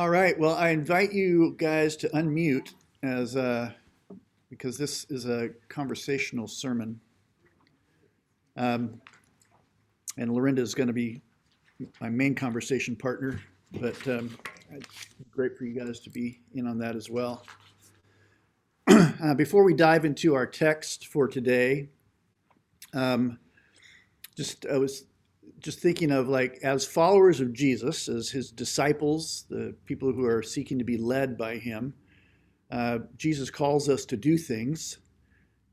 All right. Well, I invite you guys to unmute as uh, because this is a conversational sermon. Um, and Lorinda is going to be my main conversation partner, but um, great for you guys to be in on that as well. uh, before we dive into our text for today, um, just I was just thinking of like as followers of Jesus, as his disciples, the people who are seeking to be led by him, uh, Jesus calls us to do things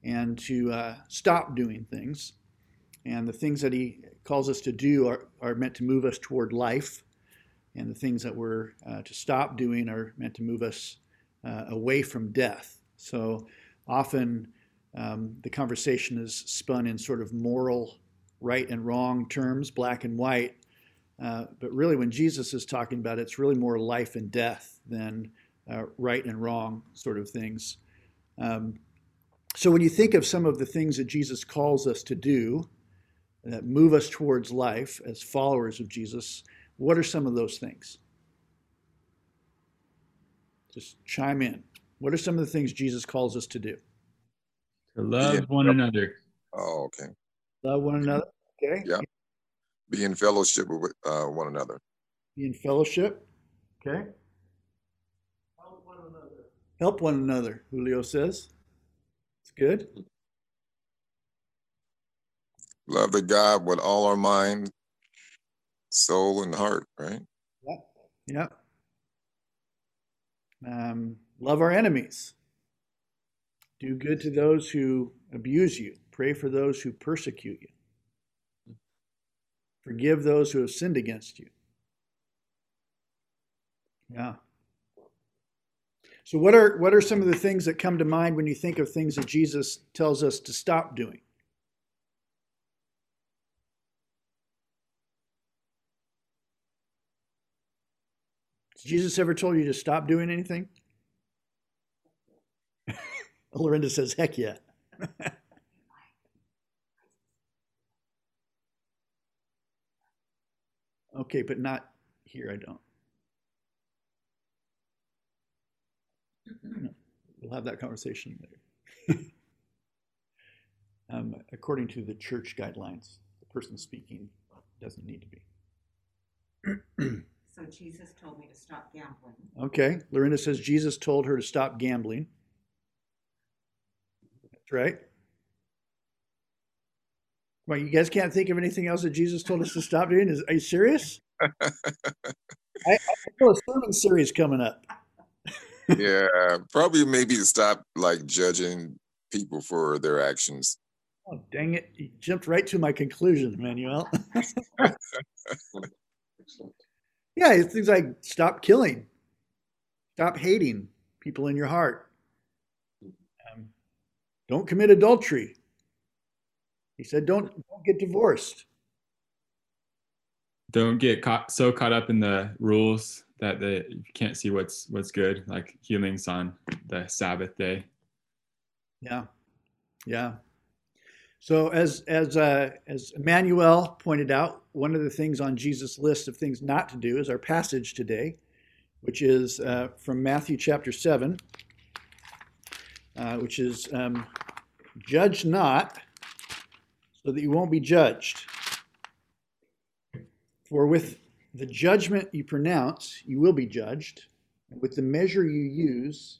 and to uh, stop doing things. And the things that he calls us to do are, are meant to move us toward life. And the things that we're uh, to stop doing are meant to move us uh, away from death. So often um, the conversation is spun in sort of moral right and wrong terms, black and white. Uh, but really, when Jesus is talking about it, it's really more life and death than uh, right and wrong sort of things. Um, so when you think of some of the things that Jesus calls us to do that move us towards life as followers of Jesus, what are some of those things? Just chime in. What are some of the things Jesus calls us to do? To love yeah. one another. Oh, okay. Love one another. Okay. Yeah. Be in fellowship with uh, one another. Be in fellowship. Okay. Help one another. Help one another, Julio says. It's good. Love the God with all our mind, soul, and heart, right? Yeah. Yeah. Um, love our enemies. Do good to those who abuse you. Pray for those who persecute you. Forgive those who have sinned against you. Yeah. So what are what are some of the things that come to mind when you think of things that Jesus tells us to stop doing? Has Jesus ever told you to stop doing anything? Lorinda says, heck yeah. okay, but not here, I don't. We'll have that conversation later. um, according to the church guidelines, the person speaking doesn't need to be. so Jesus told me to stop gambling. Okay. Lorinda says Jesus told her to stop gambling. That's right. Well, you guys can't think of anything else that Jesus told us to stop doing? Is, are you serious? I, I feel a sermon series coming up. yeah, probably maybe to stop like judging people for their actions. Oh, dang it. You jumped right to my conclusion, Manuel. yeah, it's things like stop killing, stop hating people in your heart, um, don't commit adultery, he said, "Don't don't get divorced. Don't get caught so caught up in the rules that the, you can't see what's what's good, like healings on the Sabbath day." Yeah, yeah. So as as uh, as Emmanuel pointed out, one of the things on Jesus' list of things not to do is our passage today, which is uh, from Matthew chapter seven, uh, which is um, "Judge not." So that you won't be judged. For with the judgment you pronounce, you will be judged, and with the measure you use,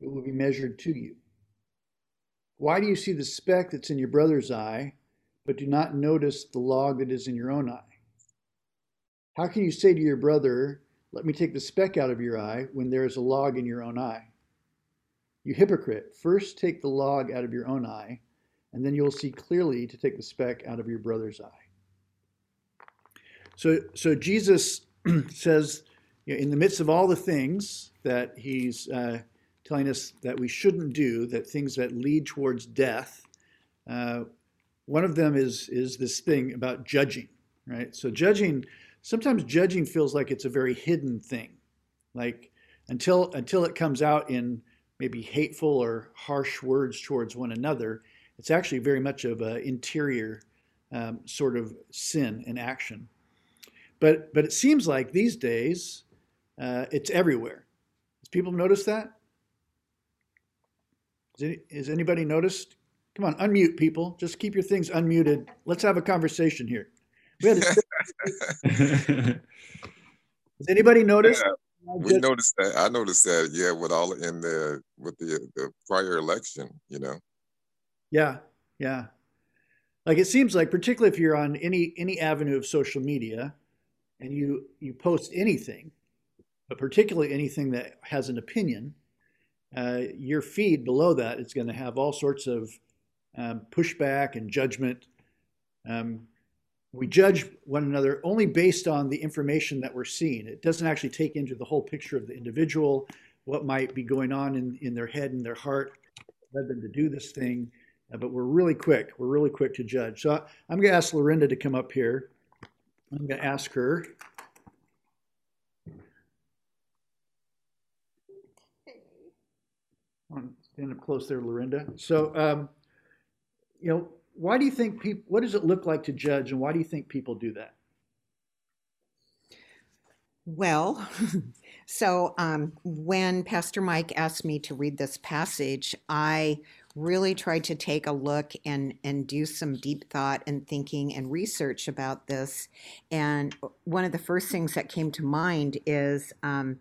it will be measured to you. Why do you see the speck that's in your brother's eye, but do not notice the log that is in your own eye? How can you say to your brother, Let me take the speck out of your eye, when there is a log in your own eye? You hypocrite, first take the log out of your own eye and then you'll see clearly to take the speck out of your brother's eye. So, so Jesus says, you know, in the midst of all the things that he's uh, telling us that we shouldn't do, that things that lead towards death, uh, one of them is is this thing about judging, right? So judging, sometimes judging feels like it's a very hidden thing, like until until it comes out in maybe hateful or harsh words towards one another, it's actually very much of an interior um, sort of sin and action. But, but it seems like these days, Uh, it's everywhere. Has people noticed that? Has, any, has anybody noticed? Come on, unmute people. Just keep your things unmuted. Let's have a conversation here. We had a- has anybody noticed? We noticed that. I noticed that. Yeah, with all in the with the the prior election, you know. Yeah, yeah. Like it seems like, particularly if you're on any any avenue of social media, and you you post anything, but particularly anything that has an opinion, uh, your feed below that is going to have all sorts of um, pushback and judgment. Um, we judge one another only based on the information that we're seeing. It doesn't actually take into the whole picture of the individual, what might be going on in, in their head and their heart, led them to do this thing. Uh, but we're really quick. We're really quick to judge. So I, I'm going to ask Lorinda to come up here. I'm going to ask her. Stand up close there, Lorinda. So, um, you know, why do you think people, what does it look like to judge and why do you think people do that? Well, so um, when Pastor Mike asked me to read this passage, I really tried to take a look and and do some deep thought and thinking and research about this. And one of the first things that came to mind is um,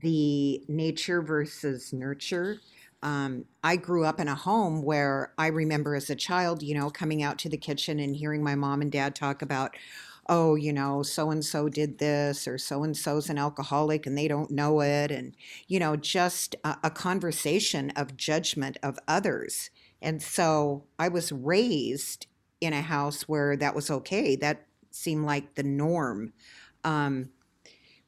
the nature versus nurture. Um, I grew up in a home where I remember as a child, you know, coming out to the kitchen and hearing my mom and dad talk about, oh, you know, so and so did this, or so and so's an alcoholic and they don't know it. And, you know, just a, a conversation of judgment of others. And so I was raised in a house where that was okay. That seemed like the norm, um,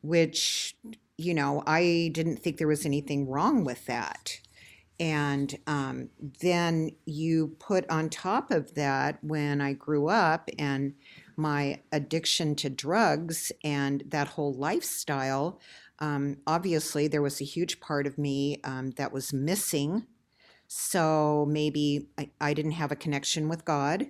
which, you know, I didn't think there was anything wrong with that. And um, then you put on top of that when I grew up and my addiction to drugs and that whole lifestyle, um, obviously there was a huge part of me um, that was missing. So maybe I, I, didn't have a connection with God.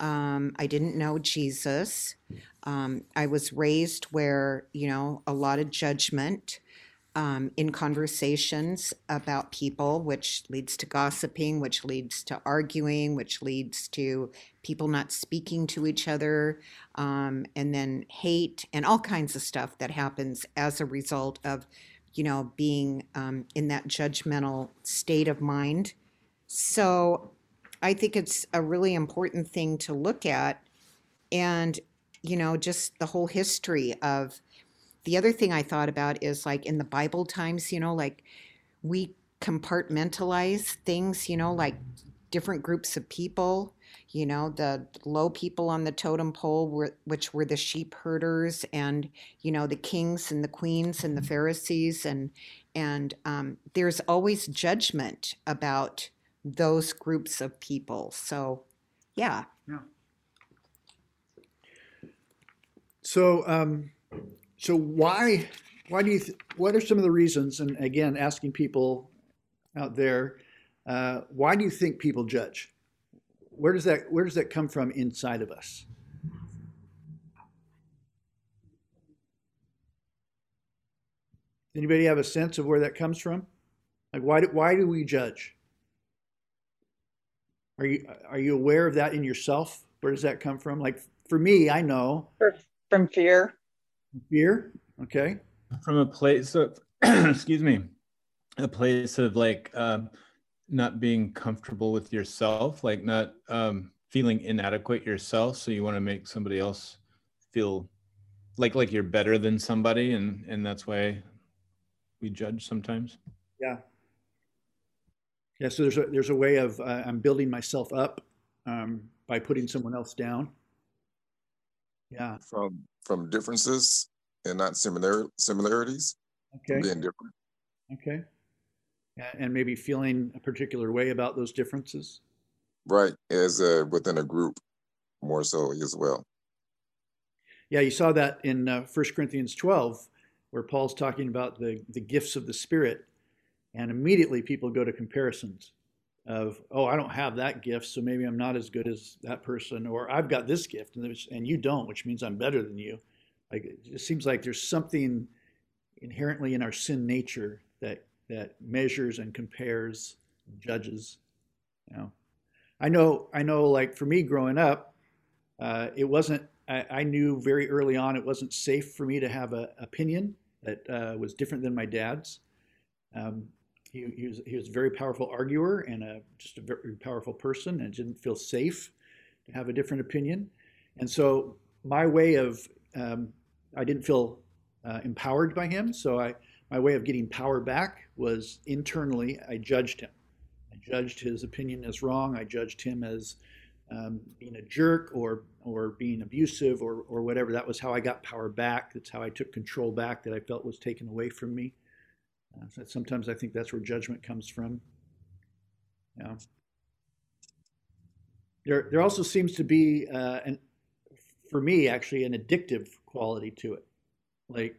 Um, I didn't know Jesus. Um, I was raised where, you know, a lot of judgment um, in conversations about people, which leads to gossiping, which leads to arguing, which leads to people not speaking to each other, um, and then hate and all kinds of stuff that happens as a result of, you know, being um, in that judgmental state of mind. So I think it's a really important thing to look at. And, you know, just the whole history of the other thing I thought about is like in the Bible times, you know, like we compartmentalize things, you know, like different groups of people, you know, the low people on the totem pole, were, which were the sheep herders, and you know, the kings and the queens and the Pharisees, and and um, there's always judgment about those groups of people. So, yeah. Yeah. So, um, so why why do you th- what are some of the reasons and again asking people out there uh, why do you think people judge? Where does that where does that come from inside of us? Anybody have a sense of where that comes from? Like why do, why do we judge? Are you are you aware of that in yourself? Where does that come from? Like for me i know from fear Fear, okay. From a place of, excuse me, a place of like um, not being comfortable with yourself, like not um, feeling inadequate yourself. So you want to make somebody else feel like like you're better than somebody, and and that's why we judge sometimes. Yeah. Yeah. So there's a there's a way of uh, I'm building myself up um, by putting someone else down. Yeah. From from differences and not similar similarities. Okay. Being different. Okay. And maybe feeling a particular way about those differences. Right, as a, within a group, more so as well. Yeah, you saw that in uh, 1 Corinthians 12, where Paul's talking about the, the gifts of the Spirit. And immediately people go to comparisons of, oh, I don't have that gift, so maybe I'm not as good as that person, or I've got this gift and, and you don't, which means I'm better than you. Like it just seems like there's something inherently in our sin nature that that measures and compares, and judges. You know, I know I know like for me growing up, uh, it wasn't. I, I knew very early on it wasn't safe for me to have an opinion that uh, was different than my dad's. Um, he, he, was, he was a very powerful arguer and a, just a very powerful person and didn't feel safe to have a different opinion. And so my way of, um, I didn't feel uh, empowered by him. So I, my way of getting power back was internally, I judged him. I judged his opinion as wrong. I judged him as um, being a jerk or, or being abusive or, or whatever. That was how I got power back. That's how I took control back that I felt was taken away from me. Uh, so sometimes I think that's where judgment comes from. Yeah. There, there also seems to be, uh, an, for me, actually, an addictive quality to it. Like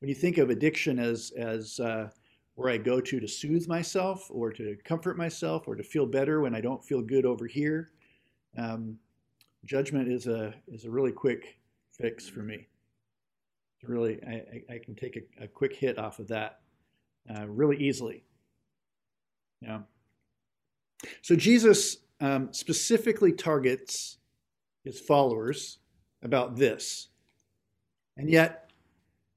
when you think of addiction as as uh, where I go to to soothe myself, or to comfort myself, or to feel better when I don't feel good over here, um, judgment is a is a really quick fix for me. Really, I, I can take a, a quick hit off of that uh, really easily. Yeah. So Jesus um, specifically targets his followers about this, and yet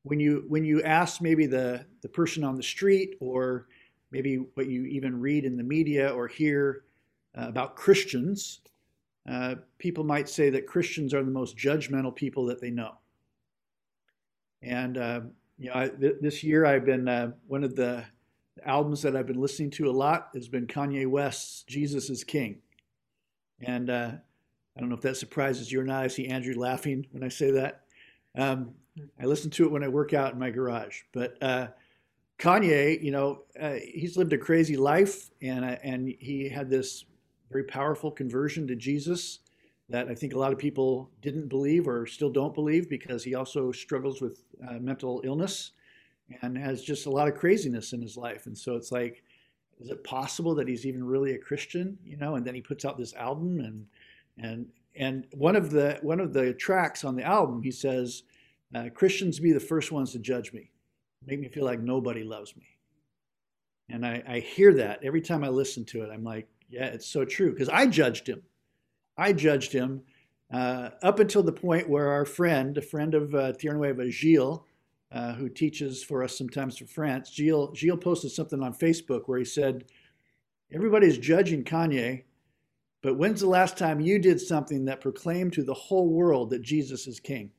when you when you ask maybe the the person on the street or maybe what you even read in the media or hear uh, about Christians, uh, people might say that Christians are the most judgmental people that they know. And uh, you know, I, th- this year I've been uh, one of the albums that I've been listening to a lot has been Kanye West's "Jesus is King," and uh, I don't know if that surprises you or not. I see Andrew laughing when I say that. Um, I listen to it when I work out in my garage. But uh, Kanye, you know, uh, he's lived a crazy life, and uh, and he had this very powerful conversion to Jesus that I think a lot of people didn't believe or still don't believe because he also struggles with uh, mental illness and has just a lot of craziness in his life. And so it's like, is it possible that he's even really a Christian? You know, and then he puts out this album and and and one of the one of the tracks on the album, he says, uh, "Christians be the first ones to judge me, make me feel like nobody loves me." And I, I hear that every time I listen to it. I'm like, yeah, it's so true because I judged him. I judged him uh, up until the point where our friend, a friend of uh, Tierra Nueva, Gilles, uh, who teaches for us sometimes for France, Gilles, Gilles posted something on Facebook where he said, Everybody's judging Kanye, but when's the last time you did something that proclaimed to the whole world that Jesus is king?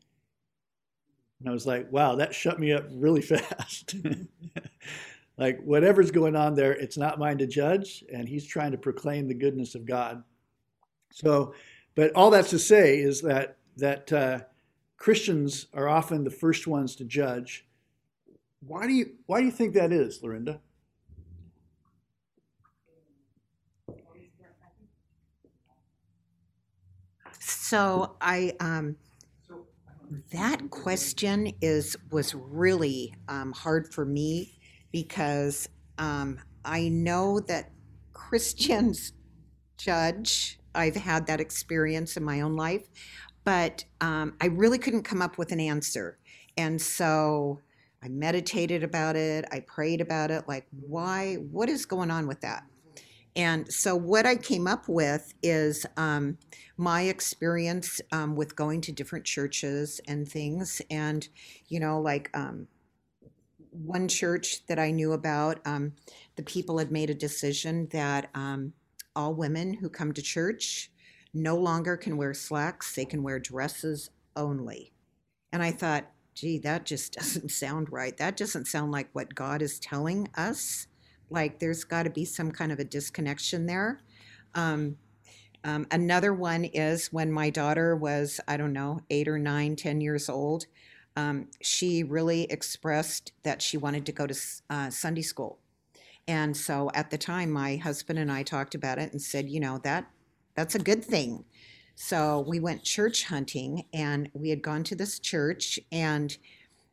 And I was like, wow, that shut me up really fast. like, whatever's going on there, it's not mine to judge, and he's trying to proclaim the goodness of God. So, but all that's to say is that that uh, Christians are often the first ones to judge. Why do you why do you think that is, Lorinda? So I um, that question is was really um, hard for me because um, I know that Christians judge. I've had that experience in my own life, but um, I really couldn't come up with an answer, and so I meditated about it. I prayed about it. Like, why? What is going on with that? And so, what I came up with is um, my experience um, with going to different churches and things. And, you know, like um, one church that I knew about, um, the people had made a decision that um, all women who come to church no longer can wear slacks, they can wear dresses only. And I thought, gee, that just doesn't sound right. That doesn't sound like what God is telling us like there's got to be some kind of a disconnection there. Um, um, another one is when my daughter was, I don't know, eight or nine, ten years old. Um, she really expressed that she wanted to go to uh, Sunday school. And so at the time, my husband and I talked about it and said, you know, that that's a good thing. So we went church hunting, and we had gone to this church, and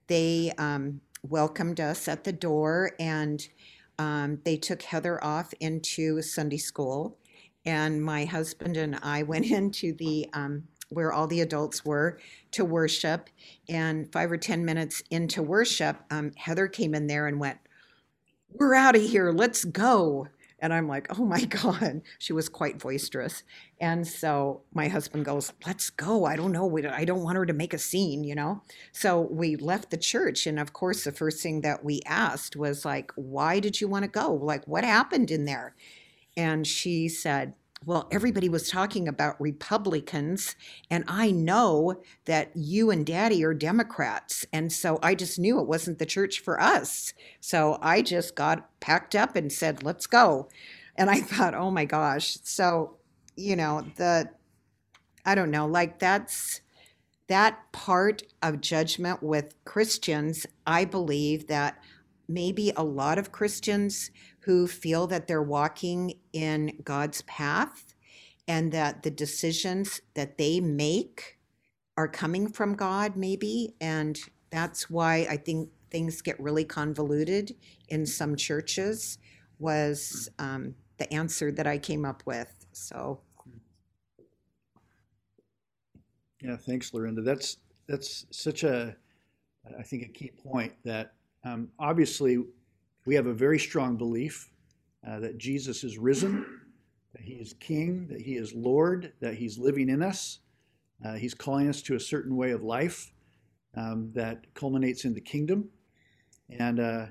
they um, welcomed us at the door, and um, they took Heather off into Sunday school, and my husband and I went into the um, where all the adults were to worship. And five or 10 minutes into worship, um, Heather came in there and went, We're out of here. Let's go. And I'm like, Oh my God. She was quite boisterous. And so my husband goes, Let's go. I don't know. I don't want her to make a scene, you know? So we left the church. And of course, the first thing that we asked was, like, Why did you want to go? Like, what happened in there? And she said, well, everybody was talking about Republicans, and I know that you and Daddy are Democrats. And so I just knew it wasn't the church for us. So I just got packed up and said, let's go. And I thought, oh my gosh. So, you know, the, I don't know, like that's, that part of judgment with Christians, I believe that maybe a lot of Christians who feel that they're walking in God's path and that the decisions that they make are coming from God, maybe. And that's why I think things get really convoluted in some churches, was um, the answer that I came up with. So, Yeah, thanks, Lorinda. That's that's such a, I think, a key point that um, obviously we have a very strong belief uh, that Jesus is risen, that He is King, that He is Lord, that He's living in us. Uh, he's calling us to a certain way of life um, that culminates in the kingdom, and uh,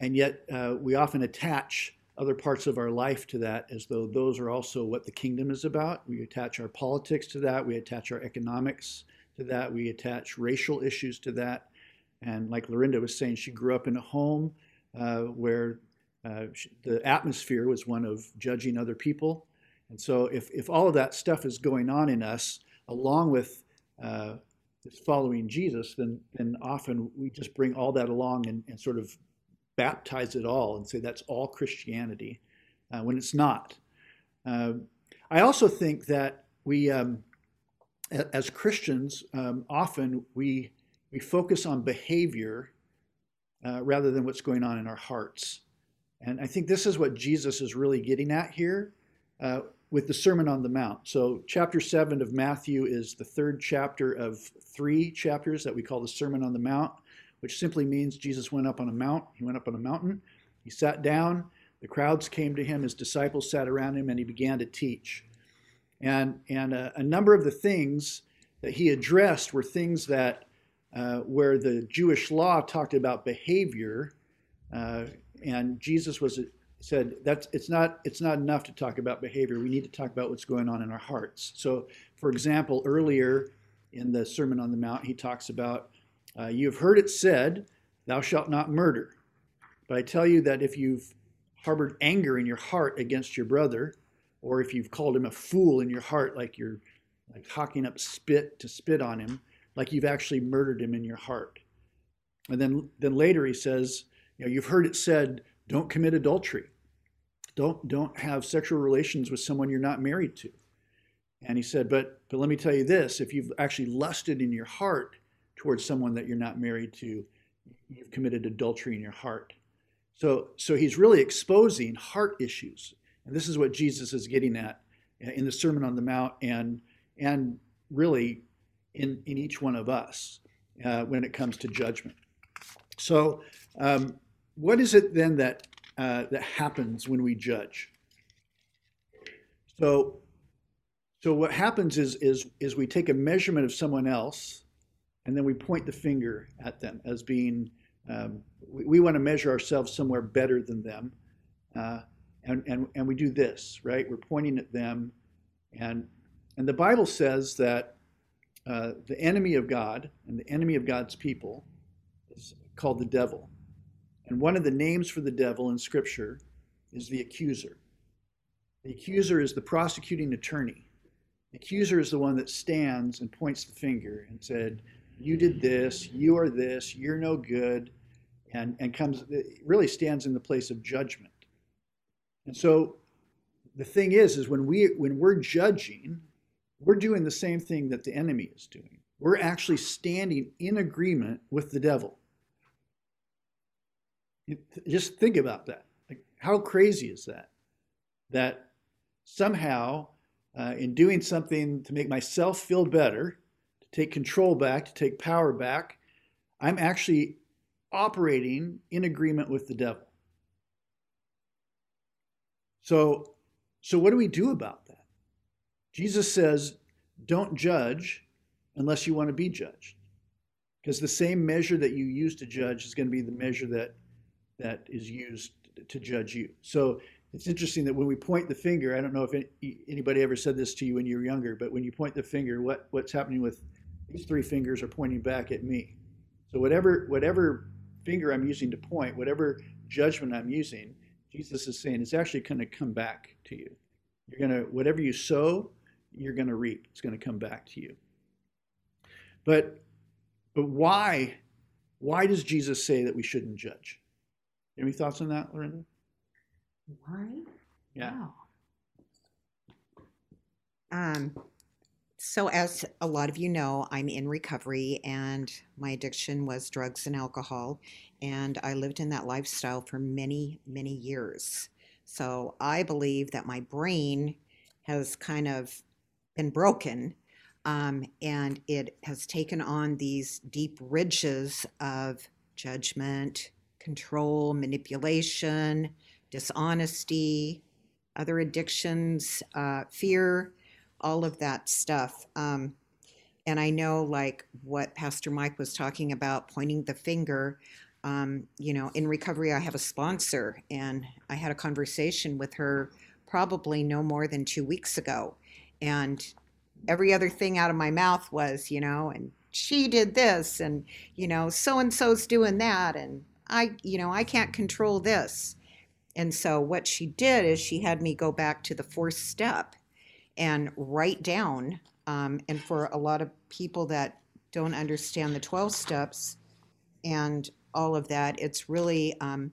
and yet uh, we often attach other parts of our life to that as though those are also what the kingdom is about. We attach our politics to that, we attach our economics to that, we attach racial issues to that. And like Lorinda was saying, she grew up in a home where uh, the atmosphere was one of judging other people. And so, if, if all of that stuff is going on in us, along with uh, following Jesus, then, then often we just bring all that along and, and sort of baptize it all and say that's all Christianity uh, when it's not. Uh, I also think that we, um, as Christians, um, often we we focus on behavior uh, rather than what's going on in our hearts, and I think this is what Jesus is really getting at here uh, with the Sermon on the Mount. So, chapter seven of Matthew is the third chapter of three chapters that we call the Sermon on the Mount which simply means Jesus went up on a mount. He went up on a mountain. He sat down. The crowds came to him. His disciples sat around him, and he began to teach. And, and a, a number of the things that he addressed were things that uh, where the Jewish law talked about behavior, uh, and Jesus was said that's it's not it's not enough to talk about behavior. We need to talk about what's going on in our hearts. So, for example, earlier in the Sermon on the Mount, he talks about uh, you have heard it said, Thou shalt not murder. But I tell you that if you've harbored anger in your heart against your brother, or if you've called him a fool in your heart, like you're like hawking up spit to spit on him, like you've actually murdered him in your heart. And then, then later he says, you know, you've heard it said, don't commit adultery. Don't, don't have sexual relations with someone you're not married to. And he said, but, but let me tell you this if you've actually lusted in your heart towards someone that you're not married to, you've committed adultery in your heart. So, so he's really exposing heart issues. And this is what Jesus is getting at in the Sermon on the Mount and, and really in, in each one of us uh, when it comes to judgment. So, um, what is it then that, uh, that happens when we judge? So, so what happens is, is, is we take a measurement of someone else and then we point the finger at them as being um, we, we want to measure ourselves somewhere better than them uh, and, and, and we do this right we're pointing at them and and the bible says that uh, the enemy of god and the enemy of god's people is called the devil. And one of the names for the devil in scripture is the accuser. The accuser is the prosecuting attorney. The accuser is the one that stands and points the finger and said you did this, you are this, you're no good, and, and comes, really stands in the place of judgment. And so the thing is, is when, we, when we're judging, we're doing the same thing that the enemy is doing. We're actually standing in agreement with the devil. Just think about that. Like, how crazy is that? That somehow uh, in doing something to make myself feel better, to take control back, to take power back, I'm actually operating in agreement with the devil. So, so what do we do about? Jesus says, don't judge unless you want to be judged. Because the same measure that you use to judge is going to be the measure that that is used to judge you. So it's interesting that when we point the finger, I don't know if any, anybody ever said this to you when you were younger, but when you point the finger, what, what's happening with these three fingers are pointing back at me. So whatever whatever finger I'm using to point, whatever judgment I'm using, Jesus is saying it's actually going to come back to you. You're going to whatever you sow, you're going to reap. It's going to come back to you. But but why why does Jesus say that we shouldn't judge? Any thoughts on that, Lorinda? Why? Yeah. Wow. Um, so, as a lot of you know, I'm in recovery and my addiction was drugs and alcohol. And I lived in that lifestyle for many, many years. So, I believe that my brain has kind of been broken um, and it has taken on these deep ridges of judgment, control, manipulation, dishonesty, other addictions, uh, fear, all of that stuff. Um, and I know, like what Pastor Mike was talking about, pointing the finger. Um, you know, in recovery, I have a sponsor, and I had a conversation with her probably no more than two weeks ago. And every other thing out of my mouth was, you know, and she did this, and, you know, so and so's doing that. And I, you know, I can't control this. And so what she did is she had me go back to the fourth step and write down. Um, and for a lot of people that don't understand the 12 steps and all of that, it's really um,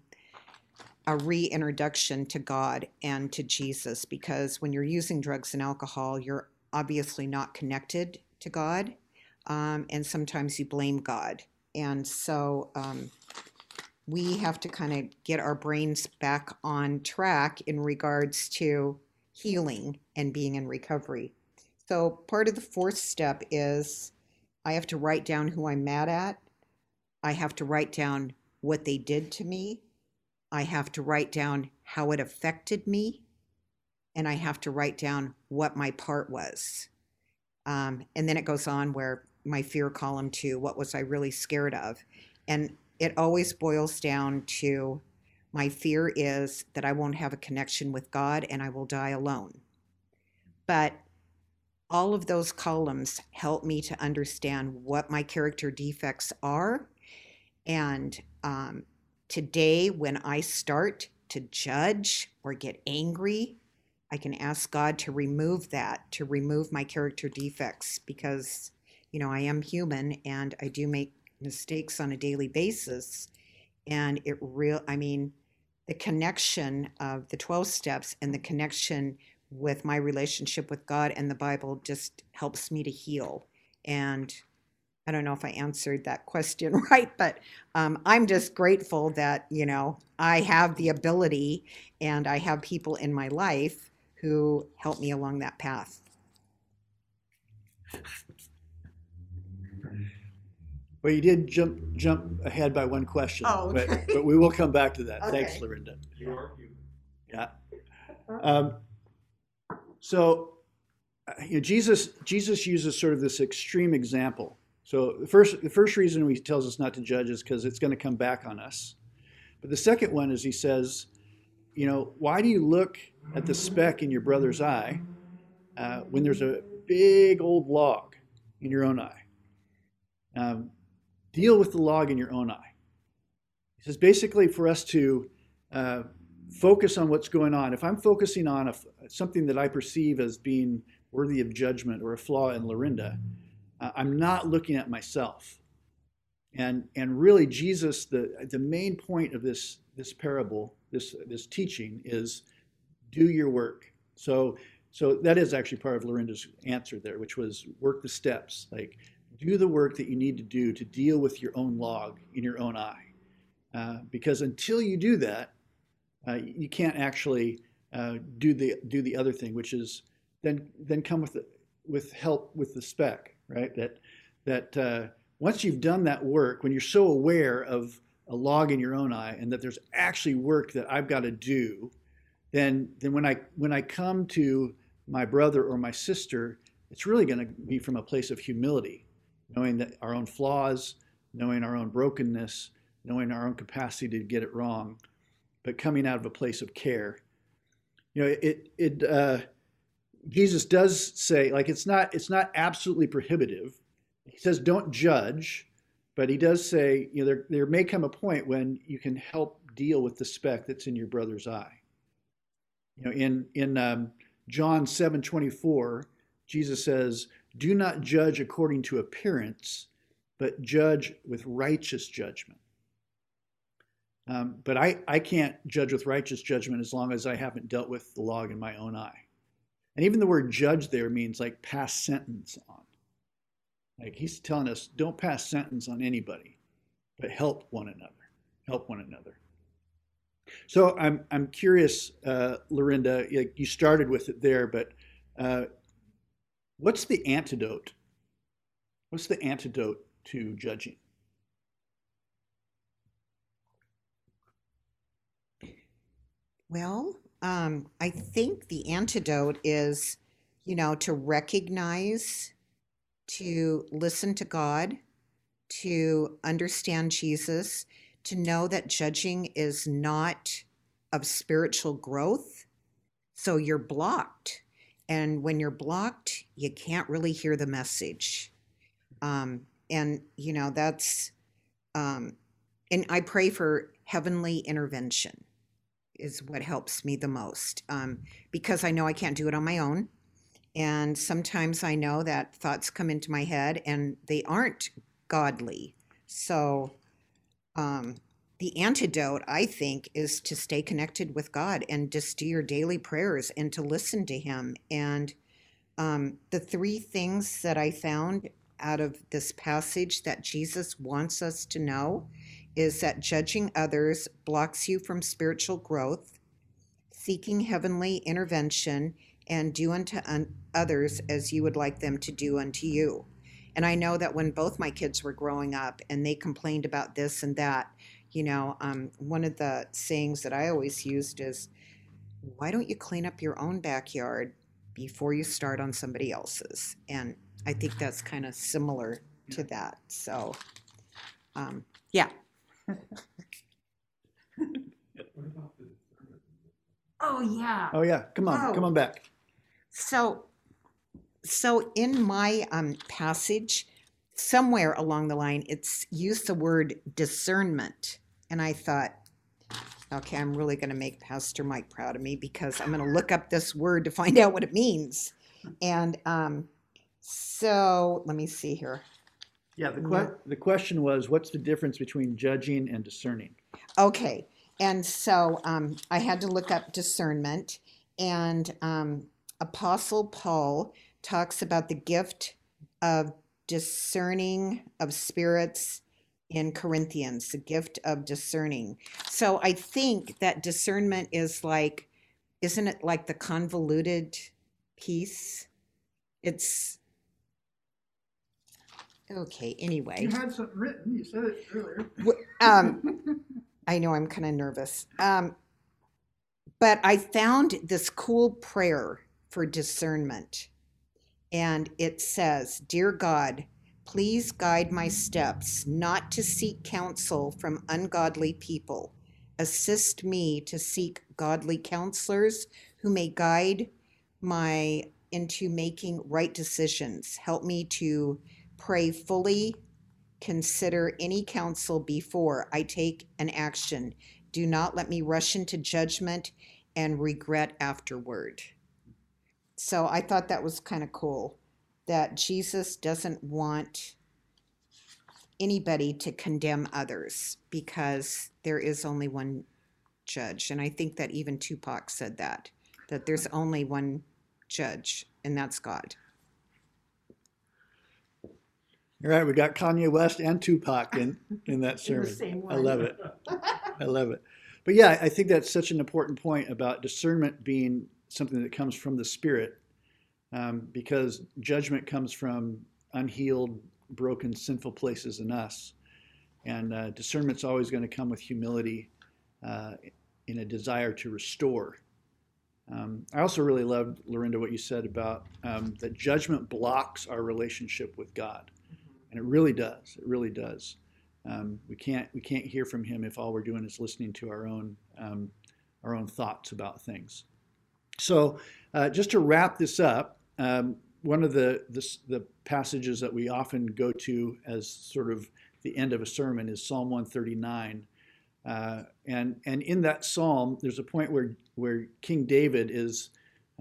a reintroduction to God and to Jesus because when you're using drugs and alcohol, you're obviously not connected to God. Um, and sometimes you blame God. And so um, we have to kind of get our brains back on track in regards to healing and being in recovery. So, part of the fourth step is I have to write down who I'm mad at. I have to write down what they did to me. I have to write down how it affected me. And I have to write down what my part was. Um, and then it goes on where my fear column to what was I really scared of. And it always boils down to my fear is that I won't have a connection with God and I will die alone. But all of those columns help me to understand what my character defects are. And um, today, when I start to judge or get angry, I can ask God to remove that, to remove my character defects, because, you know, I am human and I do make mistakes on a daily basis. And it real, I mean, the connection of the 12 steps and the connection with my relationship with God and the Bible just helps me to heal. And I don't know if I answered that question right, but um, I'm just grateful that, you know, I have the ability and I have people in my life who help me along that path. Well, you did jump jump ahead by one question, Oh, but, okay. but we will come back to that. Thanks, Okay. Lorinda. You are, you. Yeah. Um, so, uh, you know, Jesus Jesus uses sort of this extreme example. So the first the first reason he tells us not to judge is because it's going to come back on us. But the second one is he says, you know, why do you look at the speck in your brother's eye uh, when there's a big old log in your own eye? Um, deal with the log in your own eye. He says basically for us to uh, focus on what's going on. If I'm focusing on a, something that I perceive as being worthy of judgment or a flaw in Lorinda, uh, I'm not looking at myself. And and really, Jesus, the the main point of this this parable, this this teaching is, do your work. So so that is actually part of Lorinda's answer there, which was work the steps. Like do the work that you need to do to deal with your own log in your own eye. Uh, because until you do that, uh, you can't actually uh, do the do the other thing, which is then then come with the, with help with the speck, right? That that uh, once you've done that work, when you're so aware of a log in your own eye and that there's actually work that I've got to do, then then when I when I come to my brother or my sister, it's really going to be from a place of humility, knowing that our own flaws, knowing our own brokenness, knowing our own capacity to get it wrong, but coming out of a place of care. You know, it it uh, Jesus does say like it's not it's not absolutely prohibitive. He says don't judge, but he does say you know there there may come a point when you can help deal with the speck that's in your brother's eye. You know, in in um, John seven twenty four, Jesus says, "Do not judge according to appearance, but judge with righteous judgment." Um, but I, I can't judge with righteous judgment as long as I haven't dealt with the log in my own eye. And even the word judge there means like pass sentence on. Like he's telling us, don't pass sentence on anybody, but help one another. Help one another. So I'm, I'm curious, uh, Lorinda, you started with it there, but uh, what's the antidote? What's the antidote to judging? Well, um, I think the antidote is, you know, to recognize, to listen to God, to understand Jesus, to know that judging is not of spiritual growth. So you're blocked. And when you're blocked, you can't really hear the message. Um, and, you know, that's, um, and I pray for heavenly intervention is what helps me the most um, because I know I can't do it on my own. And sometimes I know that thoughts come into my head and they aren't godly. So um, the antidote, I think, is to stay connected with God and just do your daily prayers and to listen to Him. And um, the three things that I found out of this passage that Jesus wants us to know is that judging others blocks you from spiritual growth, seeking heavenly intervention, and do unto un- others as you would like them to do unto you. And I know that when both my kids were growing up and they complained about this and that, you know, um, one of the sayings that I always used is, why don't you clean up your own backyard before you start on somebody else's? And I think that's kind of similar to that. So, um, yeah. oh yeah. Oh yeah, come on, come on back. So, so in my um, passage, somewhere along the line, it's used the word discernment, and I thought, okay, I'm really going to make Pastor Mike proud of me because I'm going to look up this word to find out what it means. And um, so, let me see here. Yeah, the, No. que- the question was, what's the difference between judging and discerning? Okay, and so um, I had to look up discernment, and um, Apostle Paul talks about the gift of discerning of spirits in Corinthians, the gift of discerning. So I think that discernment is like, isn't it like the convoluted piece? It's okay. Anyway, You had something written, you said it earlier. W- um, I know I'm kind of nervous. Um, but I found this cool prayer for discernment. And it says, Dear God, please guide my steps not to seek counsel from ungodly people. Assist me to seek godly counselors who may guide my into making right decisions. Help me to pray fully consider any counsel before I take an action. Do not let me rush into judgment and regret afterward. So I thought that was kind of cool that Jesus doesn't want anybody to condemn others because there is only one judge. And I think that even Tupac said that, that there's only one judge, and that's God. All right, we got Kanye West and Tupac in, in that In sermon. same I love it. I love it. But yeah, I think that's such an important point about discernment being something that comes from the Spirit. um, because judgment comes from unhealed, broken, sinful places in us. And uh, discernment's always going to come with humility uh, in a desire to restore. Um, I also really loved, Lorinda, what you said about um, that judgment blocks our relationship with God. And it really does. It really does. Um, we can't we can't hear from Him if all we're doing is listening to our own um, our own thoughts about things. So, uh, just to wrap this up, um, one of the, the the passages that we often go to as sort of the end of a sermon is Psalm 139, uh, and and in that psalm, there's a point where where King David is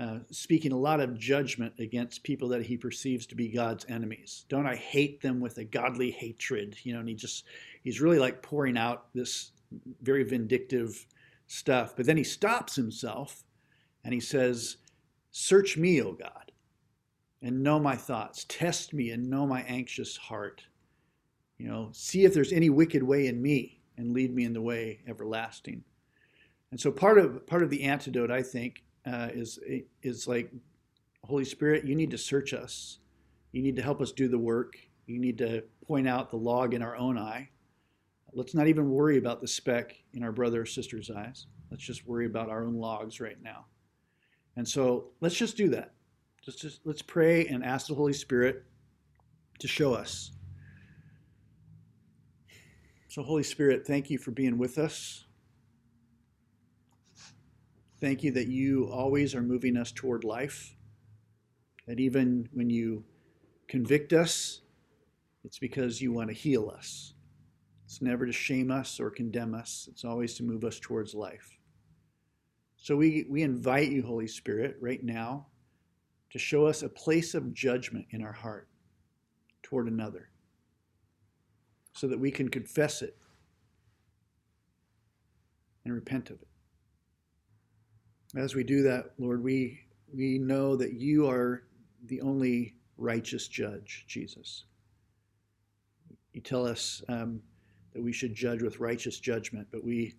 uh, speaking a lot of judgment against people that he perceives to be God's enemies. Don't I hate them with a godly hatred? You know, and he just he's really like pouring out this very vindictive stuff. But then he stops himself and he says, "Search me, O God, and know my thoughts. Test me and know my anxious heart. You know, see if there's any wicked way in me, and lead me in the way everlasting." And so part of part of the antidote, I think, uh, is is like Holy Spirit, you need to search us. You need to help us do the work. You need to point out the log in our own eye. Let's not even worry about the speck in our brother or sister's eyes. Let's just worry about our own logs right now. And so let's just do that. Just, just let's pray and ask the Holy Spirit to show us. So, Holy Spirit, thank you for being with us. Thank you that you always are moving us toward life. That even when you convict us, it's because you want to heal us. It's never to shame us or condemn us, it's always to move us towards life. So we, we invite you, Holy Spirit, right now to show us a place of judgment in our heart toward another so that we can confess it and repent of it. As we do that, Lord, we, we know that you are the only righteous judge, Jesus. You tell us um, that we should judge with righteous judgment, but we,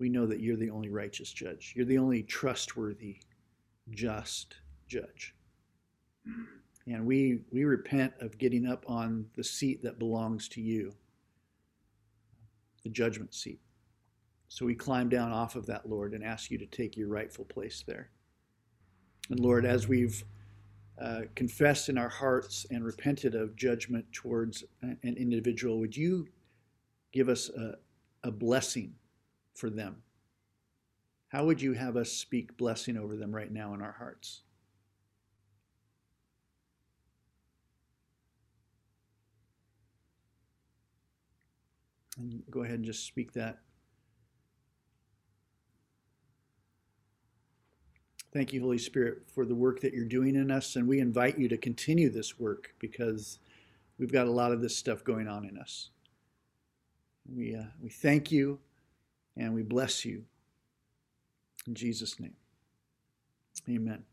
we know that you're the only righteous judge. You're the only trustworthy, just judge. And we, we repent of getting up on the seat that belongs to you, the judgment seat. So we climb down off of that, Lord, and ask you to take your rightful place there. And Lord, as we've uh, confessed in our hearts and repented of judgment towards an individual, would you give us a, a blessing for them? How would you have us speak blessing over them right now in our hearts? And go ahead and just speak that Thank you, Holy Spirit, for the work that you're doing in us. And we invite you to continue this work because we've got a lot of this stuff going on in us. We, uh, we thank you and we bless you. In Jesus' name, amen.